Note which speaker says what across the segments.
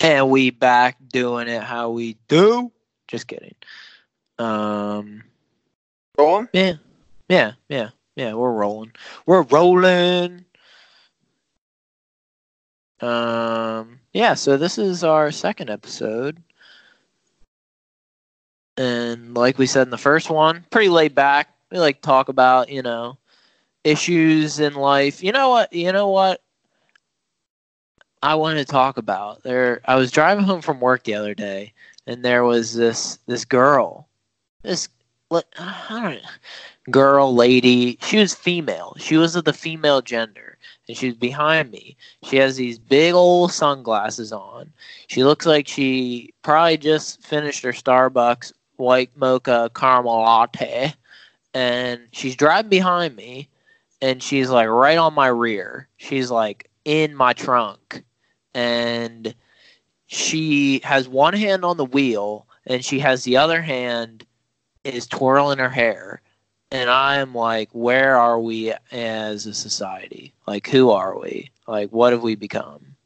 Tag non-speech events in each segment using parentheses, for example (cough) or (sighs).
Speaker 1: And we back doing it how we do. Just kidding. Um
Speaker 2: Rolling?
Speaker 1: yeah. Yeah, yeah, yeah, we're rolling. We're rolling. Um yeah, so this is our second episode. And like we said in the first one, pretty laid back. We like talk about, you know, issues in life. You know what? You know what? I want to talk about there. I was driving home from work the other day, and there was this this girl, this know, girl lady. She was female. She was of the female gender, and she was behind me. She has these big old sunglasses on. She looks like she probably just finished her Starbucks white mocha caramel latte, and she's driving behind me, and she's like right on my rear. She's like in my trunk and she has one hand on the wheel and she has the other hand is twirling her hair. And i am like where are we as a society? Like who are we? Like what have we become?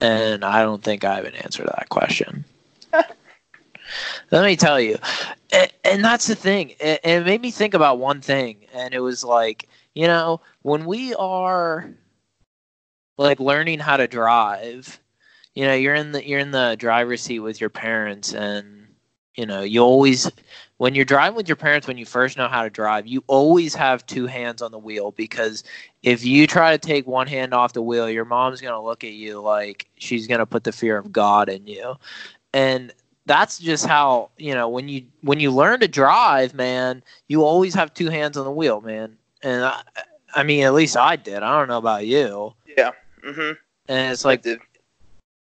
Speaker 1: And i don't think i have an answer to that question. (laughs) Let me tell you. And, and that's the thing. It, it made me think about one thing and it was like you know when we are like learning how to drive. You know you're in the you're in the driver's seat with your parents and you know you always when you're driving with your parents when you first know how to drive you always have two hands on the wheel because if you try to take one hand off the wheel your mom's going to look at you like she's going to put the fear of god in you. And that's just how you know when you when you learn to drive man you always have two hands on the wheel man. And i, I mean at least i did. I don't know about you.
Speaker 2: Yeah. Mm-hmm.
Speaker 1: and it's like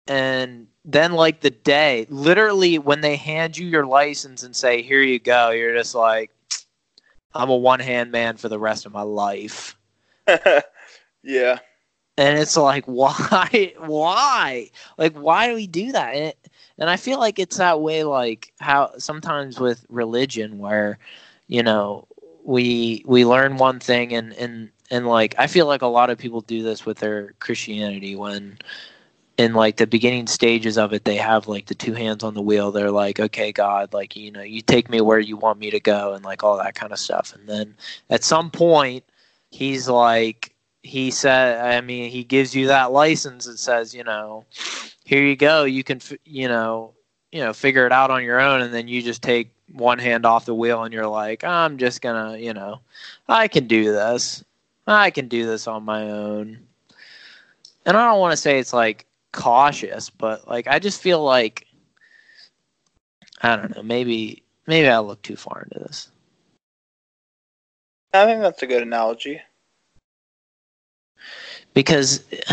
Speaker 1: and then like the day literally when they hand you your license and say here you go you're just like i'm a one hand man for the rest of my life (laughs)
Speaker 2: yeah.
Speaker 1: and it's like (laughs) why why like why do we do that and, and i feel like it's that way like how sometimes with religion where you know we we learn one thing and and and like i feel like a lot of people do this with their christianity when in like the beginning stages of it they have like the two hands on the wheel. They're like okay god like you know you take me where you want me to go and like all that kind of stuff. And then at some point he's like he said i mean he gives you that license that says you know here you go. You can you know you know figure it out on your own and then you just take one hand off the wheel and you're like i'm just gonna you know i can do this i can do this on my own and i don't want to say it's like cautious but like i just feel like i don't know maybe maybe i look too far into this
Speaker 2: I think that's a good analogy.
Speaker 1: because (sighs)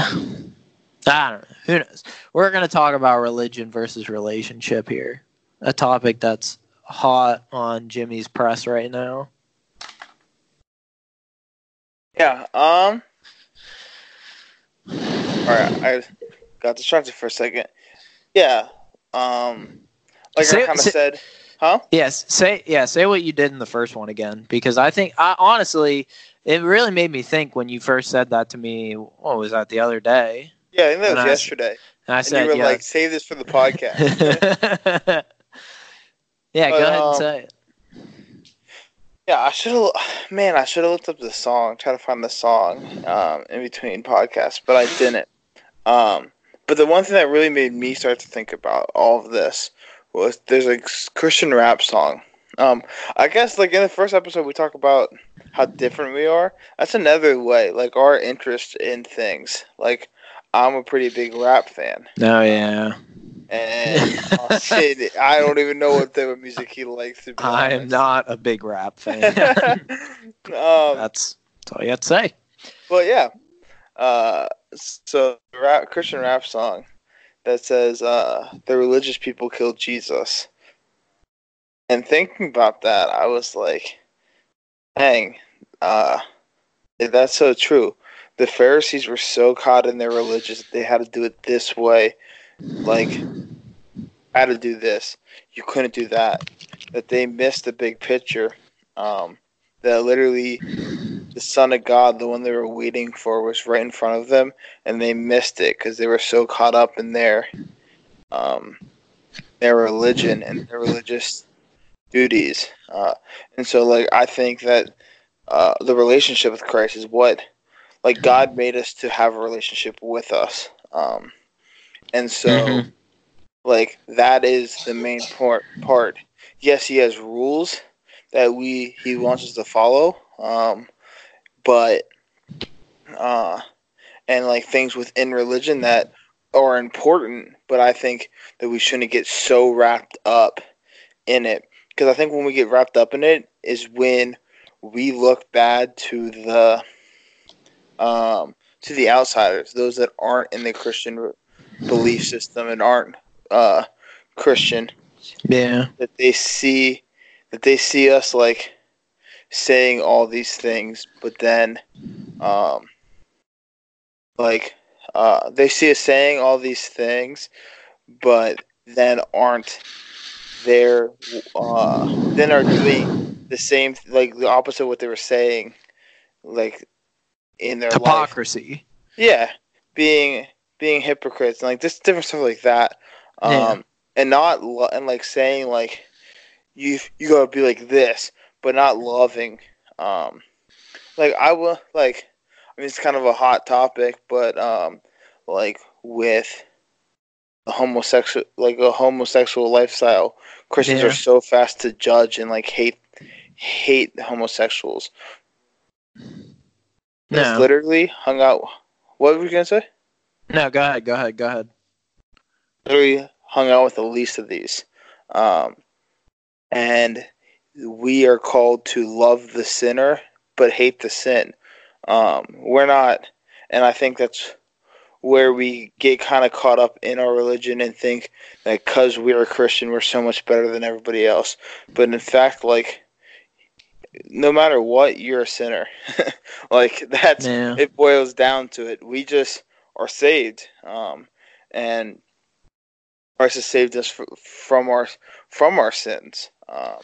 Speaker 1: I don't know. Who knows? We're going to talk about religion versus relationship here, a topic that's hot on Jimmy's press right now.
Speaker 2: Yeah. Um. All right. I got distracted for a second. Yeah. Um. Like
Speaker 1: Say-
Speaker 2: I kind of said. Huh?
Speaker 1: Yes, say yeah, say what you did in the first one again because I think I honestly it really made me think when you first said that to me. What was that the other day?
Speaker 2: Yeah. I think that
Speaker 1: And
Speaker 2: was
Speaker 1: I-
Speaker 2: yesterday.
Speaker 1: And I
Speaker 2: And
Speaker 1: said,
Speaker 2: you were
Speaker 1: yeah.
Speaker 2: like, "Save this for the podcast." (laughs)
Speaker 1: yeah, go
Speaker 2: But,
Speaker 1: ahead and
Speaker 2: um,
Speaker 1: say it.
Speaker 2: Yeah, I should have. Man, I should have looked up the song, try to find the song um, in between podcasts, but I didn't. Um, but the one thing that really made me start to think about all of this was there's a Christian rap song. Um, I guess like in the first episode we talk about how different we are. That's another way, like our interest in things. Like I'm a pretty big rap fan,
Speaker 1: Oh yeah,
Speaker 2: and (laughs) oh, I don't even know what type of music he likes. To be
Speaker 1: I am not a big rap fan. (laughs)
Speaker 2: um,
Speaker 1: that's, that's all you have to say.
Speaker 2: Well, yeah. Uh, so rap Christian rap song that says uh, the religious people killed Jesus. And thinking about that, I was like, "Dang, uh, that's so true." The Pharisees were so caught in their religious; they had to do it this way. Like, had to do this. You couldn't do that. That they missed the big picture. Um, that literally the Son of God, the one they were waiting for, was right in front of them, and they missed it because they were so caught up in their um, their religion and their religious duties. Uh, and so, like, I think that uh, the relationship with Christ is what, like, God made us to have a relationship with us. Um, and so, mm-hmm. like, that is the main part. Part. Yes, He has rules that we He wants us to follow. Um, but, uh, and like things within religion that are important, but I think that we shouldn't get so wrapped up in it because I think when we get wrapped up in it is when we look bad to the um, to the outsiders, those that aren't in the Christian belief system and aren't uh, Christian.
Speaker 1: Yeah,
Speaker 2: that they see that they see us like saying all these things, but then um, like uh, they see us saying all these things, but then aren't there uh, then are doing the same like the opposite of what they were saying like in their
Speaker 1: hypocrisy life.
Speaker 2: yeah being being hypocrites and like just different stuff like that um yeah. and not lo- and like saying like you you gotta be like this but not loving um like i will like i mean it's kind of a hot topic but um like with a homosexual like a homosexual lifestyle. Christians yeah. are so fast to judge and like hate hate homosexuals. No. literally hung out. What were you gonna say?
Speaker 1: No, go ahead. Go ahead. Go ahead.
Speaker 2: Literally hung out with the least of these, um, and we are called to love the sinner but hate the sin. Um, we're not, and I think that's where we get kind of caught up in our religion and think that because we are a Christian, we're so much better than everybody else. But in fact, like, no matter what, you're a sinner. (laughs) like that's yeah. it boils down to it. We just are saved, um, and Christ has saved us from our from our sins, um,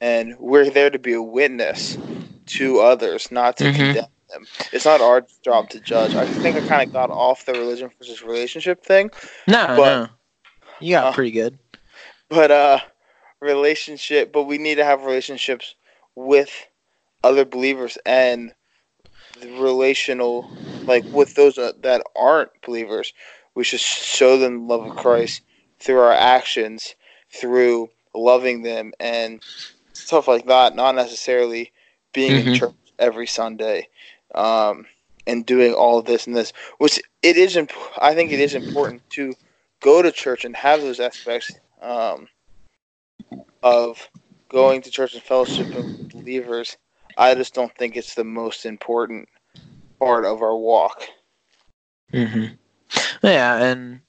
Speaker 2: and we're there to be a witness to others, not to mm-hmm. condemn them. It's not our job to judge. I think I kind of got off the religion versus relationship thing.
Speaker 1: No, but, no. You got uh, pretty good.
Speaker 2: But uh relationship, but we need to have relationships with other believers and relational like with those that aren't believers. We should show them the love of Christ through our actions, through loving them and stuff like that, not necessarily being mm-hmm. in church every Sunday um, and doing all of this and this, which it is. Imp- I think it is important to go to church and have those aspects um, of going to church and fellowship with believers. I just don't think it's the most important part of our walk.
Speaker 1: Mm-hmm. Yeah, and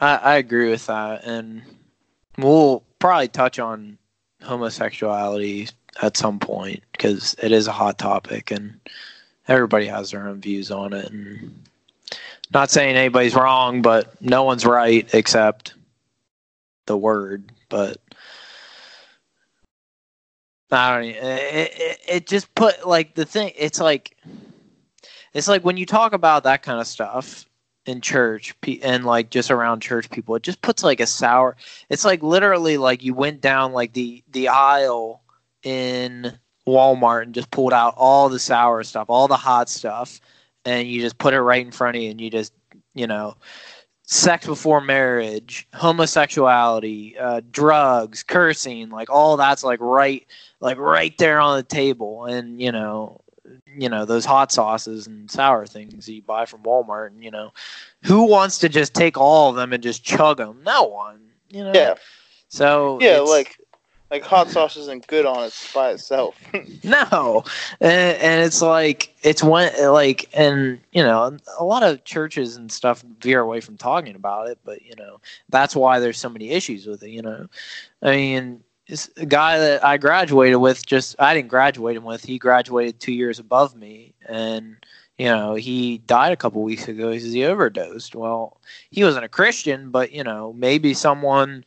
Speaker 1: I, I agree with that, and we'll probably touch on homosexuality at some point because it is a hot topic and everybody has their own views on it. And not saying anybody's wrong, but no one's right except the word. But I don't. It, it, it just put like the thing. It's like it's like when you talk about that kind of stuff in church and like just around church people it just puts like a sour it's like literally like you went down like the the aisle in Walmart and just pulled out all the sour stuff, all the hot stuff, and you just put it right in front of you, and you just, you know, sex before marriage, homosexuality, uh, drugs, cursing, like all that's like right, like right there on the table, and you know, you know those hot sauces and sour things you buy from Walmart, and you know, who wants to just take all of them and just chug them? No one, you know.
Speaker 2: Yeah.
Speaker 1: So
Speaker 2: yeah, like like hot sauce isn't good on it by itself. (laughs)
Speaker 1: no, and, and, it's like it's one like and you know a lot of churches and stuff veer away from talking about it, but you know that's why there's so many issues with it. You know, I mean. It's a guy that I graduated with, just I didn't graduate him with. He graduated two years above me, and you know, he died a couple weeks ago because he overdosed. Well, he wasn't a Christian, but you know, maybe someone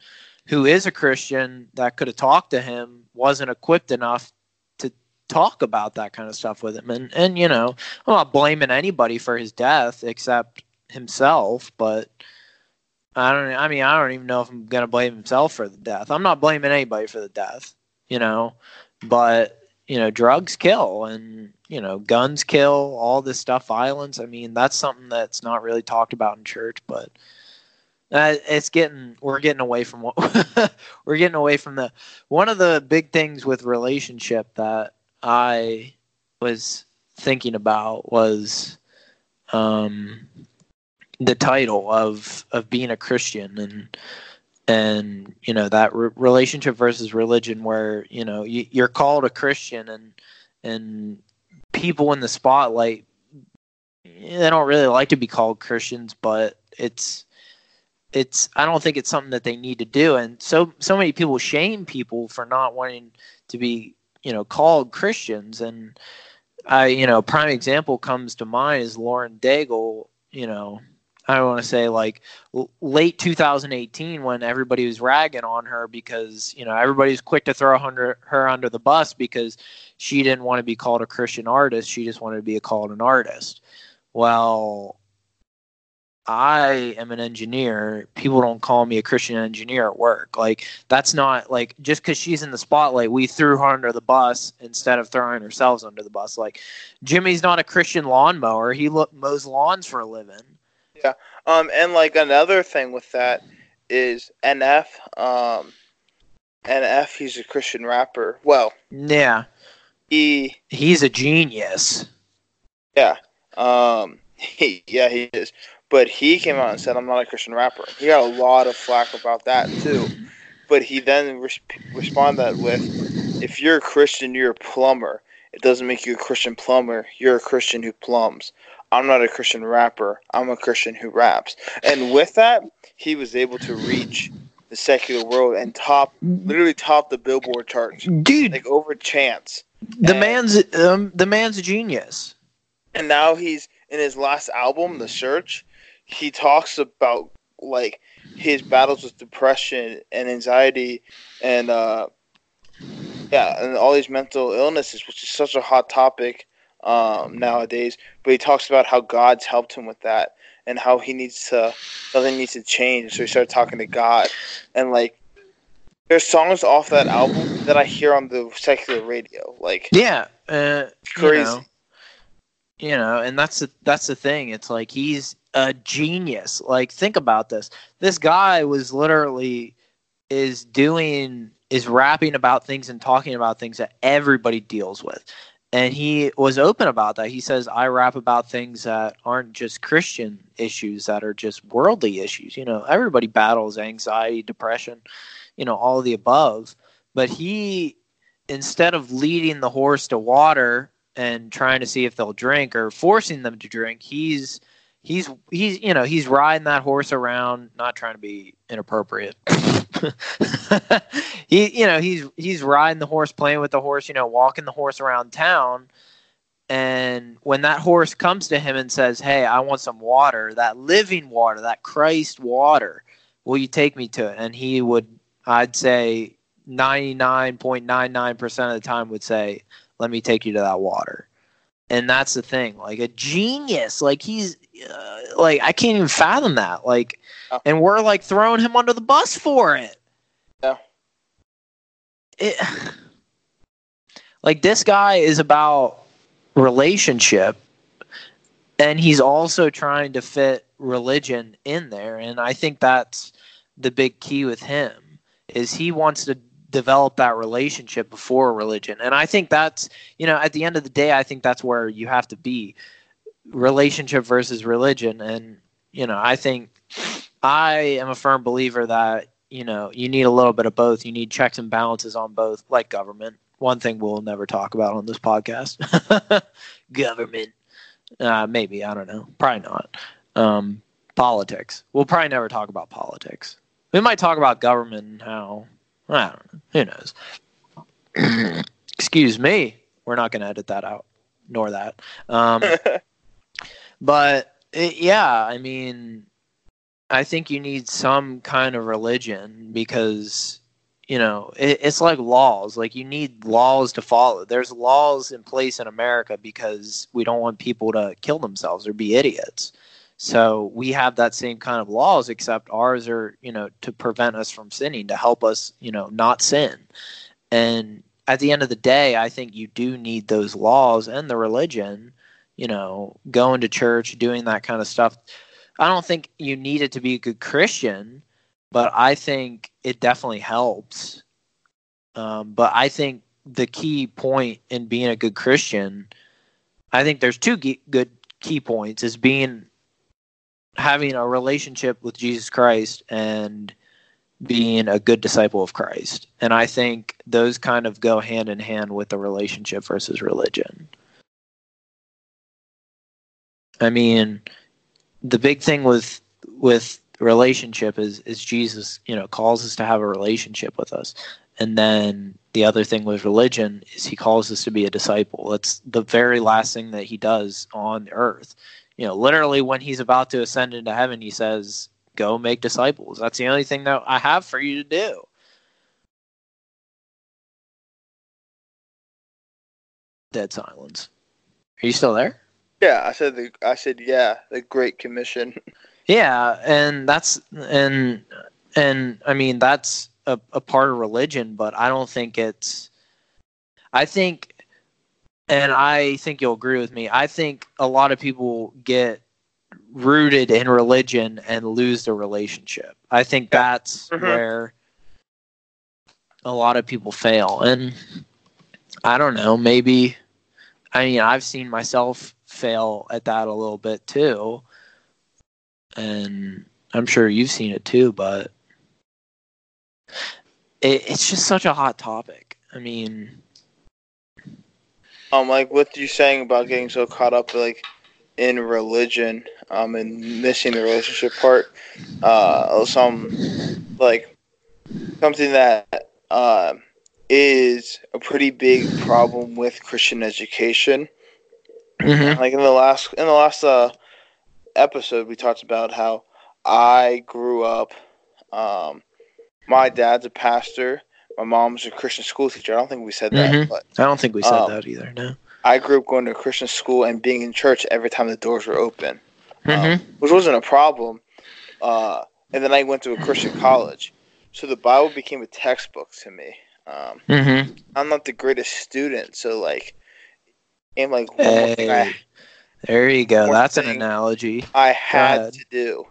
Speaker 1: who is a Christian that could have talked to him wasn't equipped enough to talk about that kind of stuff with him. And and you know, I'm not blaming anybody for his death except himself, but I don't I mean, I don't even know if I'm to blame himself for the death. I'm not blaming anybody for the death, you know, but you know, drugs kill and you know, guns kill, all this stuff, violence. I mean, that's something that's not really talked about in church, but uh, it's getting we're getting away from what (laughs) we're getting away from the one of the big things with relationship that I was thinking about was um, the title of of being a Christian and and you know that re- relationship versus religion where you know you, you're called a Christian and and people in the spotlight they don't really like to be called Christians but it's it's I don't think it's something that they need to do. And so so many people shame people for not wanting to be you know called Christians. And I you know prime example comes to mind is Lauren Daigle you know I want to say like late 2018 when everybody was ragging on her because you know everybody was quick to throw under, her under the bus because she didn't want to be called a Christian artist she just wanted to be called an artist well I am an engineer. People don't call me a Christian engineer at work. Like that's not like just because she's in the spotlight, we threw her under the bus instead of throwing ourselves under the bus. Like Jimmy's not a Christian lawnmower. He lo- mows lawns for a living.
Speaker 2: Yeah. Um. And like another thing with that is NF. Um. NF. He's a Christian rapper. Well.
Speaker 1: Yeah.
Speaker 2: He.
Speaker 1: He's a genius.
Speaker 2: Yeah. Um. He, yeah, he is. But he came out and said, "I'm not a Christian rapper." He got a lot of flack about that too. But he then res- responded that with, "If you're a Christian, you're a plumber. It doesn't make you a Christian plumber. You're a Christian who plumbs. I'm not a Christian rapper. I'm a Christian who raps." And with that, he was able to reach the secular world and top, literally top the Billboard charts,
Speaker 1: dude,
Speaker 2: like over Chance.
Speaker 1: The and, man's um, the man's a genius.
Speaker 2: And now he's in his last album, The Search he talks about like his battles with depression and anxiety and uh yeah and all these mental illnesses which is such a hot topic um nowadays but he talks about how god's helped him with that and how he needs to something needs to change so he started talking to god and like there's songs off that album that i hear on the secular radio like
Speaker 1: yeah uh, crazy you know, you know and that's the that's the thing it's like he's a genius. Like, think about this. This guy was literally is doing is rapping about things and talking about things that everybody deals with. And he was open about that. He says, I rap about things that aren't just Christian issues, that are just worldly issues. You know, everybody battles anxiety, depression, you know, all of the above. But he, instead of leading the horse to water and trying to see if they'll drink or forcing them to drink, he's he's he's you know he's riding that horse around not trying to be inappropriate (laughs) he you know he's he's riding the horse playing with the horse you know walking the horse around town. And when that horse comes to him and says hey i want some water that living water that christ water will you take me to it? And he would i'd say 99.99% of the time would say let me take you to that water. And that's the thing. Like a genius like he's uh, like I can't even fathom that. Like, oh. and we're like throwing him under the bus for it.
Speaker 2: Yeah.
Speaker 1: It. Like this guy is about relationship, and he's also trying to fit religion in there, and I think that's the big key with him is he wants to develop that relationship before religion and i think that's you know at the end of the day i think that's where you have to be relationship versus religion. And you know i think i am a firm believer that you know you need a little bit of both. You need checks and balances on both like government. One thing we'll never talk about on this podcast. (laughs) Government. Uh, maybe i don't know. Probably not. Um, politics. We'll probably never talk about politics. We might talk about government and how i don't know. Who knows? (clears throat) Excuse me. We're not going to edit that out nor that. Um, (laughs) But it, yeah, I mean, I think you need some kind of religion because you know, it, it's like laws. Like you need laws to follow. There's laws in place in America because we don't want people to kill themselves or be idiots. So we have that same kind of laws, except ours are, you know, to prevent us from sinning, to help us, you know, not sin. And at the end of the day, I think you do need those laws and the religion, you know, going to church, doing that kind of stuff. I don't think you need it to be a good Christian, but I think it definitely helps. Um, but I think the key point in being a good Christian, I think there's two ge- good key points: is being having a relationship with Jesus Christ and being a good disciple of Christ. And I think those kind of go hand in hand with the relationship versus religion. I mean, the big thing with with relationship is is Jesus, you know, calls us to have a relationship with us. And then the other thing with religion is he calls us to be a disciple. That's the very last thing that he does on earth. You know, literally when he's about to ascend into heaven, he says, Go make disciples. That's the only thing that I have for you to do. Dead silence. Are you still there?
Speaker 2: Yeah, I said the I said yeah, the Great Commission. (laughs)
Speaker 1: Yeah, and that's and and I mean that's a, a part of religion, but I don't think it's. I think, and I think you'll agree with me. I think a lot of people get rooted in religion and lose the relationship. I think that's
Speaker 2: Mhm.
Speaker 1: where a lot of people fail. And I don't know, maybe I mean, I've seen myself fail at that a little bit too. And I'm sure you've seen it too, but it, it's just such a hot topic. I mean,
Speaker 2: Um, like what you saying about getting so caught up like in religion, um, and missing the relationship part. Uh, some like something that uh, is a pretty big problem with Christian education.
Speaker 1: Mhm.
Speaker 2: Like in the last in the last uh, episode, we talked about how I grew up. Um, my dad's a pastor. My mom's a Christian school teacher. I don't think we said that,
Speaker 1: Mhm.
Speaker 2: but
Speaker 1: I don't think we said
Speaker 2: Um,
Speaker 1: that either. No.
Speaker 2: I grew up going to a Christian school and being in church every time the doors were open, um,
Speaker 1: hmm
Speaker 2: which wasn't a problem. Uh, and then I went to a Christian college, so the Bible became a textbook to me. Um,
Speaker 1: hmm
Speaker 2: I'm not the greatest student, so like, and like one thing I,
Speaker 1: there you go. That's an analogy.
Speaker 2: I had to do.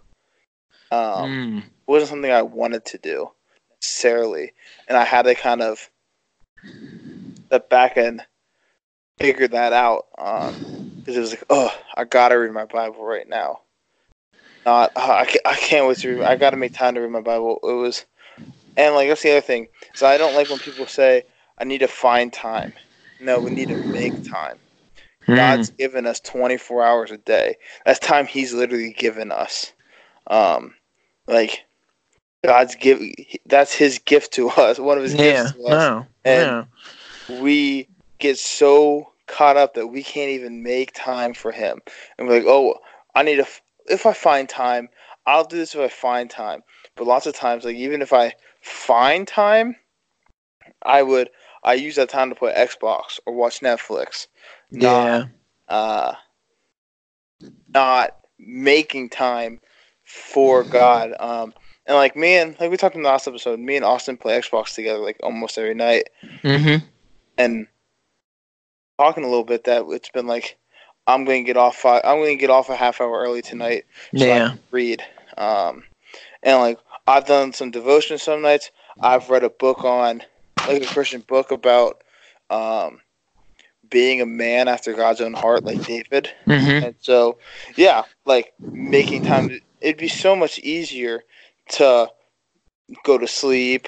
Speaker 2: Um,
Speaker 1: Mm.
Speaker 2: wasn't something I wanted to do necessarily, and I had to kind of step back and figure that out because it was like, oh, I gotta read my Bible right now. Not, uh, I, can't, I can't wait to read. I gotta make time to read my Bible. It was, and like that's the other thing. So I don't like when people say I need to find time. No, we need to make time.
Speaker 1: Mm.
Speaker 2: God's given us 24 hours a day. That's time He's literally given us. Um, like God's give. That's His gift to us. One of His
Speaker 1: yeah.
Speaker 2: gifts to us.
Speaker 1: No.
Speaker 2: And-
Speaker 1: yeah.
Speaker 2: We get so caught up that we can't even make time for Him, and we're like, "Oh, I need to. If I find time, I'll do this if I find time." But lots of times, like even if I find time, I would. I use that time to play Xbox or watch Netflix. Not
Speaker 1: Yeah.
Speaker 2: uh, not making time for God. Um, and like me and like we talked in the last episode, me and Austin play Xbox together like almost every night.
Speaker 1: Mm-hmm.
Speaker 2: And talking a little bit that it's been like I'm going to get off. fi- I'm going to get off a half hour early tonight so I
Speaker 1: Yeah.
Speaker 2: can read. Um, and like I've done some devotion some nights. I've read a book on like a Christian book about um, being a man after God's own heart, like David.
Speaker 1: hmm
Speaker 2: And so, yeah, like making time. To, it'd be so much easier to go to sleep,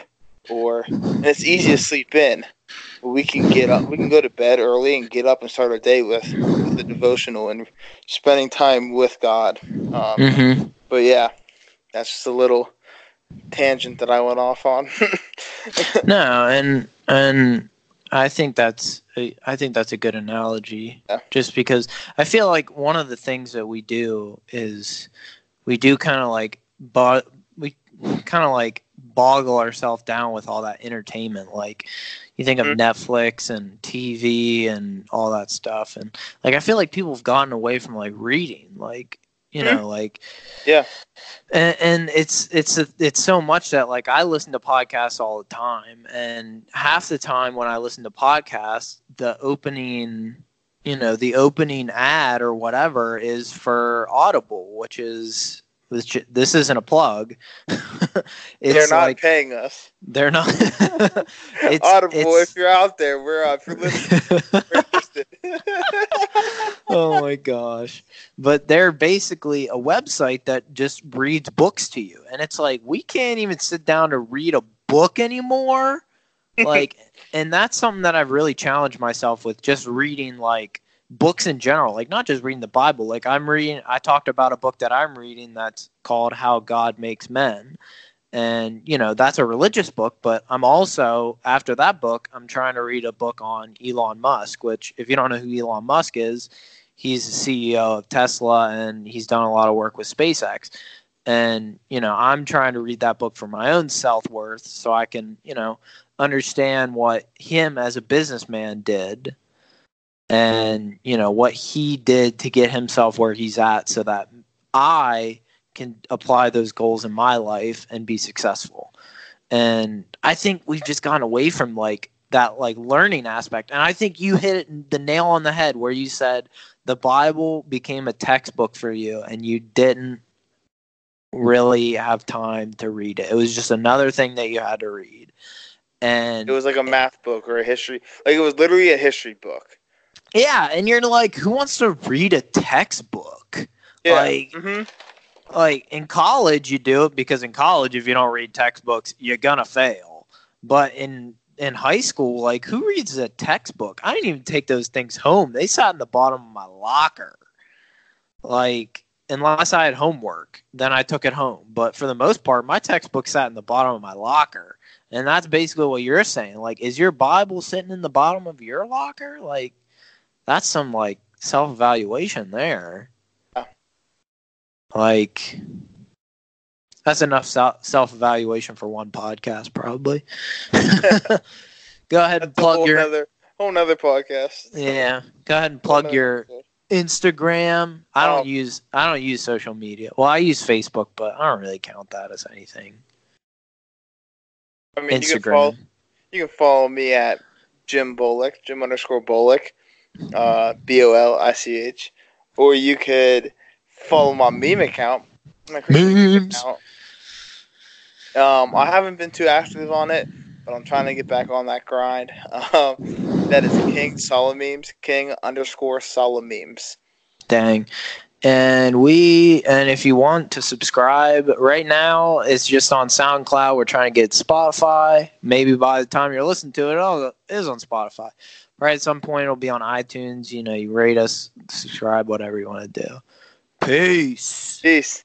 Speaker 2: or and it's easy to sleep in. We can get up. We can go to bed early and get up and start our day with, with the devotional and spending time with God. Um,
Speaker 1: hmm
Speaker 2: But yeah, that's just a little tangent that I went off on. (laughs)
Speaker 1: No, and and I think that's a, I think that's a good analogy.
Speaker 2: Yeah.
Speaker 1: Just because I feel like one of the things that we do is we do kind of like but we kind of like boggle ourselves down with all that entertainment. Like you think of
Speaker 2: Mhm.
Speaker 1: Netflix and TV and all that stuff, and like I feel like people have gotten away from like reading, like you
Speaker 2: Mhm.
Speaker 1: know, like
Speaker 2: Yeah.
Speaker 1: and, and it's it's a, it's so much that like I listen to podcasts all the time, and half the time when I listen to podcasts, the opening, you know, the opening ad or whatever is for Audible, which is which, this isn't a plug. (laughs) it's
Speaker 2: They're not
Speaker 1: like
Speaker 2: paying us.
Speaker 1: they're not. (laughs) (laughs) it's,
Speaker 2: Audible,
Speaker 1: it's-
Speaker 2: if you're out there, we're uh, if you're listening, we're.
Speaker 1: Oh my gosh. But they're basically a website that just reads books to you. And it's like, we can't even sit down to read a book anymore. Like, (laughs) and that's something that I've really challenged myself with just reading like books in general, like not just reading the Bible. Like, I'm reading, I talked about a book that I'm reading that's called How God Makes Men. And, you know, that's a religious book, but I'm also, after that book, I'm trying to read a book on Elon Musk, which, if you don't know who Elon Musk is, he's the CEO of Tesla and he's done a lot of work with SpaceX. And, you know, I'm trying to read that book for my own self worth so I can, you know, understand what him as a businessman did and, you know, what he did to get himself where he's at so that I can apply those goals in my life and be successful. And I think we've just gone away from like that like learning aspect. And I think you hit it the nail on the head where you said the Bible became a textbook for you and you didn't really have time to read it. It was just another thing that you had to read. And
Speaker 2: it was like a math book or a history, like it was literally a history book.
Speaker 1: yeah, and you're like, who wants to read a textbook?
Speaker 2: Yeah.
Speaker 1: Like,
Speaker 2: hmm
Speaker 1: like in college you do it because in college if you don't read textbooks you're gonna fail but in in high school like who reads a textbook? I didn't even take those things home. They sat in the bottom of my locker. Like unless i had homework then i took it home. But for the most part my textbook sat in the bottom of my locker. And that's basically what you're saying. Like is your bible sitting in the bottom of your locker? Like that's some like self-evaluation there. Like that's enough self evaluation for one podcast, probably. (laughs) go ahead and
Speaker 2: a whole
Speaker 1: plug your
Speaker 2: whole nother podcast.
Speaker 1: yeah. Go ahead and plug your
Speaker 2: episode.
Speaker 1: Instagram. I don't
Speaker 2: Oh.
Speaker 1: use I don't use social media. Well, I use Facebook, but I don't really count that as anything.
Speaker 2: I mean, you can follow you can follow me at Jim Bolich, Jim underscore Bolich, uh, B O L I C H, or you could follow my meme account. My Christian
Speaker 1: Memes.
Speaker 2: account. Um, I haven't been too active on it, but I'm trying to get back on that grind. (laughs) Um, that is King Solomemes, King underscore Solomemes.
Speaker 1: Dang. And we and if you want to subscribe right now, it's just on SoundCloud. We're trying to get Spotify. Maybe by the time you're listening to it, it'll- it is on Spotify. Right at some point, it'll be on iTunes. You know, you rate us, subscribe, whatever you want to do. Peace.
Speaker 2: Peace.